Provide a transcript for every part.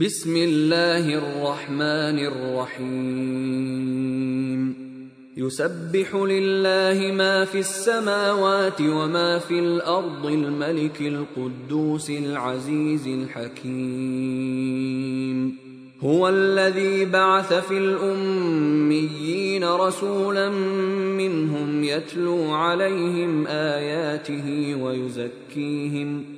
بسم الله الرحمن الرحيم. يسبح لله ما في السماوات وما في الأرض الملك القدوس العزيز الحكيم. هو الذي بعث في الأميين رسولا منهم يتلو عليهم آياته ويزكيهم.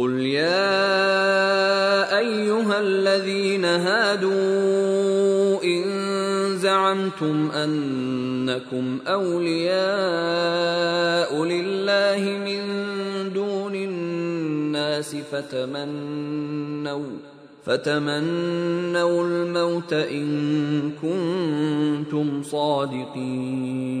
قل يا ايها الذين هادوا ان زعمتم انكم اولياء لله من دون الناس فتمنوا فتمنوا الموت ان كنتم صادقين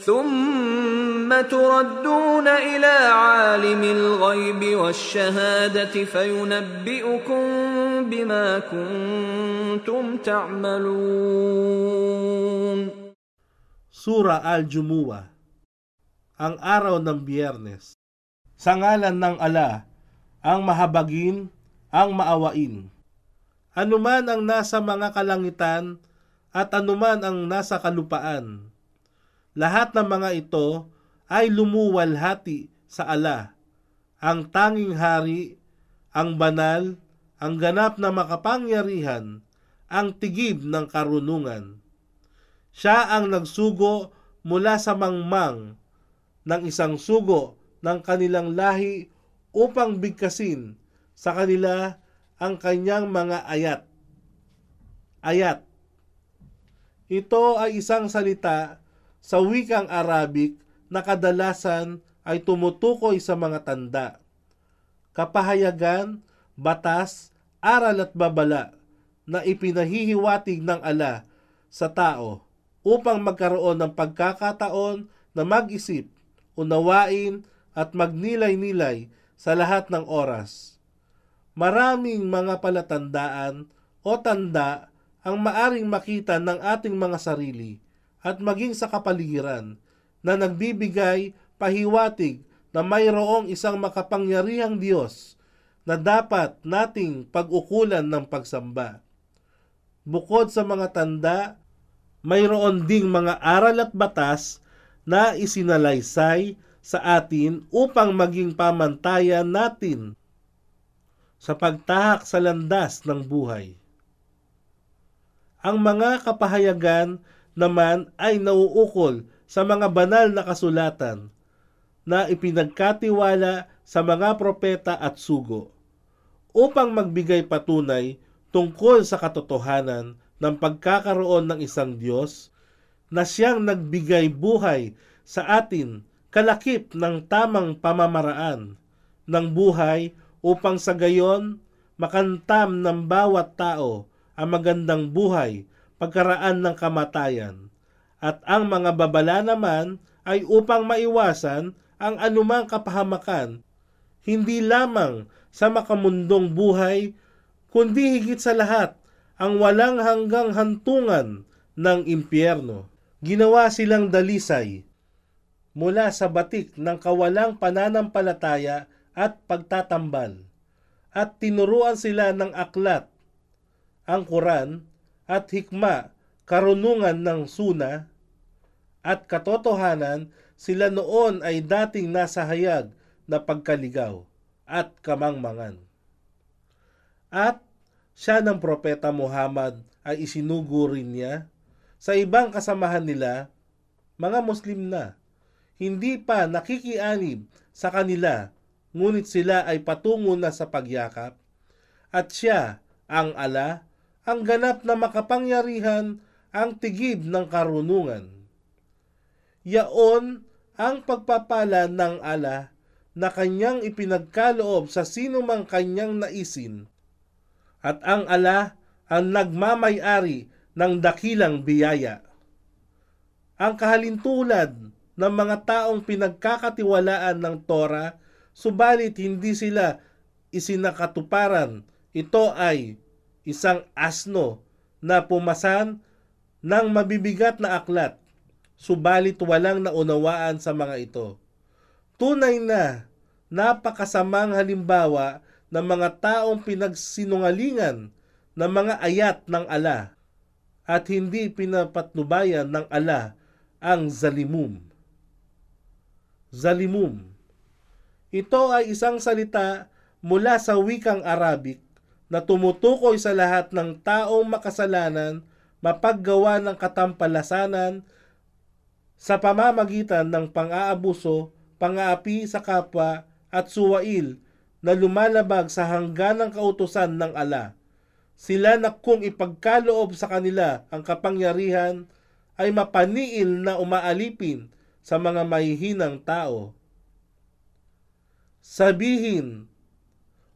ثم تردون الى عالم الغيب والشهاده فينبئكم بما كنتم تعملون Sura Al-Jumu'ah Ang araw ng biyernes Sa ngalan ng ala, ang mahabagin, ang maawain. Anuman ang nasa mga kalangitan at anuman ang nasa kalupaan. lahat ng mga ito ay lumuwalhati sa ala, ang tanging hari, ang banal, ang ganap na makapangyarihan, ang tigib ng karunungan. Siya ang nagsugo mula sa mangmang ng isang sugo ng kanilang lahi upang bigkasin sa kanila ang kanyang mga ayat. Ayat. Ito ay isang salita sa wikang Arabic na kadalasan ay tumutukoy sa mga tanda, kapahayagan, batas, aral at babala na ipinahihiwatig ng ala sa tao upang magkaroon ng pagkakataon na mag-isip, unawain at magnilay-nilay sa lahat ng oras. Maraming mga palatandaan o tanda ang maaring makita ng ating mga sarili at maging sa kapaligiran na nagbibigay pahiwatig na mayroong isang makapangyarihang Diyos na dapat nating pag-ukulan ng pagsamba. Bukod sa mga tanda mayroon ding mga aral at batas na isinalaysay sa atin upang maging pamantayan natin sa pagtahak sa landas ng buhay. Ang mga kapahayagan naman ay nauukol sa mga banal na kasulatan na ipinagkatiwala sa mga propeta at sugo upang magbigay patunay tungkol sa katotohanan ng pagkakaroon ng isang Diyos na siyang nagbigay buhay sa atin kalakip ng tamang pamamaraan ng buhay upang sa gayon makantam ng bawat tao ang magandang buhay pagkaraan ng kamatayan. At ang mga babala naman ay upang maiwasan ang anumang kapahamakan, hindi lamang sa makamundong buhay, kundi higit sa lahat ang walang hanggang hantungan ng impyerno. Ginawa silang dalisay mula sa batik ng kawalang pananampalataya at pagtatambal at tinuruan sila ng aklat, ang Quran at hikma, karunungan ng suna at katotohanan sila noon ay dating nasa hayag na pagkaligaw at kamangmangan. At siya ng propeta Muhammad ay isinugo rin niya sa ibang kasamahan nila, mga Muslim na, hindi pa nakikianib sa kanila, ngunit sila ay patungo na sa pagyakap, at siya, ang ala, ang ganap na makapangyarihan, ang tigib ng karunungan. Yaon ang pagpapala ng ala na kanyang ipinagkaloob sa sino mang kanyang naisin at ang ala ang nagmamayari ng dakilang biyaya. Ang kahalintulad ng mga taong pinagkakatiwalaan ng Tora, subalit hindi sila isinakatuparan. Ito ay isang asno na pumasan ng mabibigat na aklat, subalit walang naunawaan sa mga ito. Tunay na napakasamang halimbawa ng mga taong pinagsinungalingan ng mga ayat ng ala at hindi pinapatnubayan ng ala ang zalimum. Zalimum. Ito ay isang salita mula sa wikang Arabic na tumutukoy sa lahat ng taong makasalanan mapaggawa ng katampalasanan sa pamamagitan ng pang-aabuso, pang-aapi sa kapwa at suwail na lumalabag sa hangganang kautusan ng ala. Sila na kung ipagkaloob sa kanila ang kapangyarihan ay mapaniil na umaalipin sa mga mahihinang tao. Sabihin,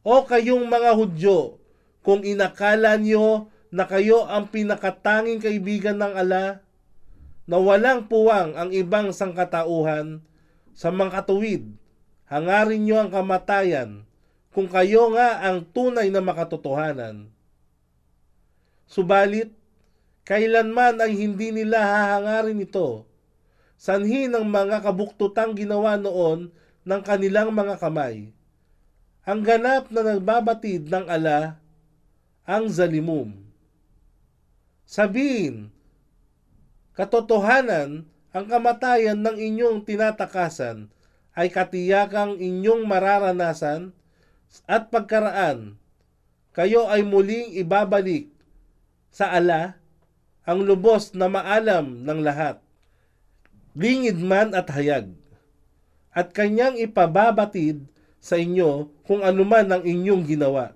O kayong mga Hudyo, kung inakala niyo na kayo ang pinakatanging kaibigan ng ala, na walang puwang ang ibang sangkatauhan, sa mga katuwid, hangarin niyo ang kamatayan, kung kayo nga ang tunay na makatotohanan. Subalit, kailanman ay hindi nila hahangarin ito. Sanhi ng mga kabuktutang ginawa noon ng kanilang mga kamay. Ang ganap na nagbabatid ng ala, ang zalimum. Sabihin, katotohanan, ang kamatayan ng inyong tinatakasan ay katiyakang inyong mararanasan at pagkaraan, kayo ay muling ibabalik sa ala ang lubos na maalam ng lahat, lingid man at hayag, at kanyang ipababatid sa inyo kung anuman ang inyong ginawa.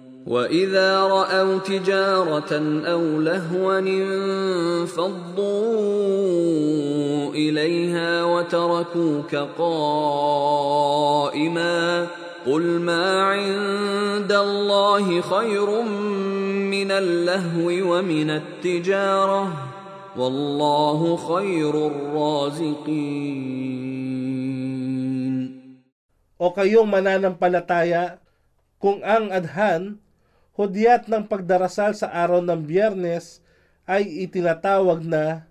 وإذا رأوا تجارة أو لهوا انفضوا إليها وتركوك قائماً قل ما عند الله خير من اللهو ومن التجارة والله خير الرازقين O kayong mananampalataya, kung ang adhan, hudyat ng pagdarasal sa araw ng biyernes ay itinatawag na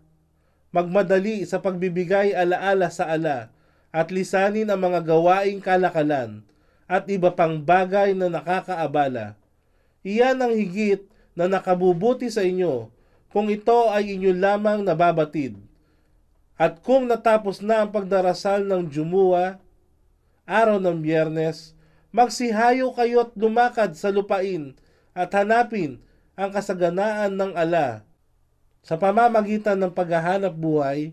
magmadali sa pagbibigay alaala sa ala at lisanin ang mga gawaing kalakalan at iba pang bagay na nakakaabala. Iyan ang higit na nakabubuti sa inyo kung ito ay inyo lamang nababatid. At kung natapos na ang pagdarasal ng Jumuwa, araw ng biyernes, magsihayo kayo at lumakad sa lupain at hanapin ang kasaganaan ng ala sa pamamagitan ng paghahanap buhay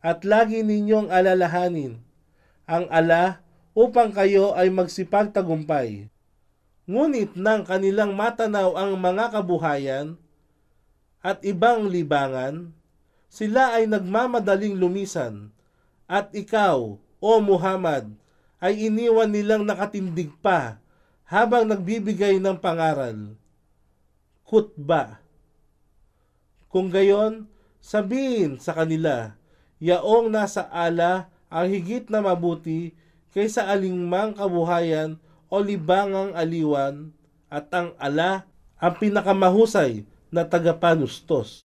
at lagi ninyong alalahanin ang ala upang kayo ay magsipagtagumpay. Ngunit nang kanilang matanaw ang mga kabuhayan at ibang libangan, sila ay nagmamadaling lumisan. At ikaw, o Muhammad, ay iniwan nilang nakatindig pa habang nagbibigay ng pangaral. Kutba. Kung gayon, sabihin sa kanila, yaong nasa ala ang higit na mabuti kaysa alingmang kabuhayan o libangang aliwan at ang ala ang pinakamahusay na tagapanustos.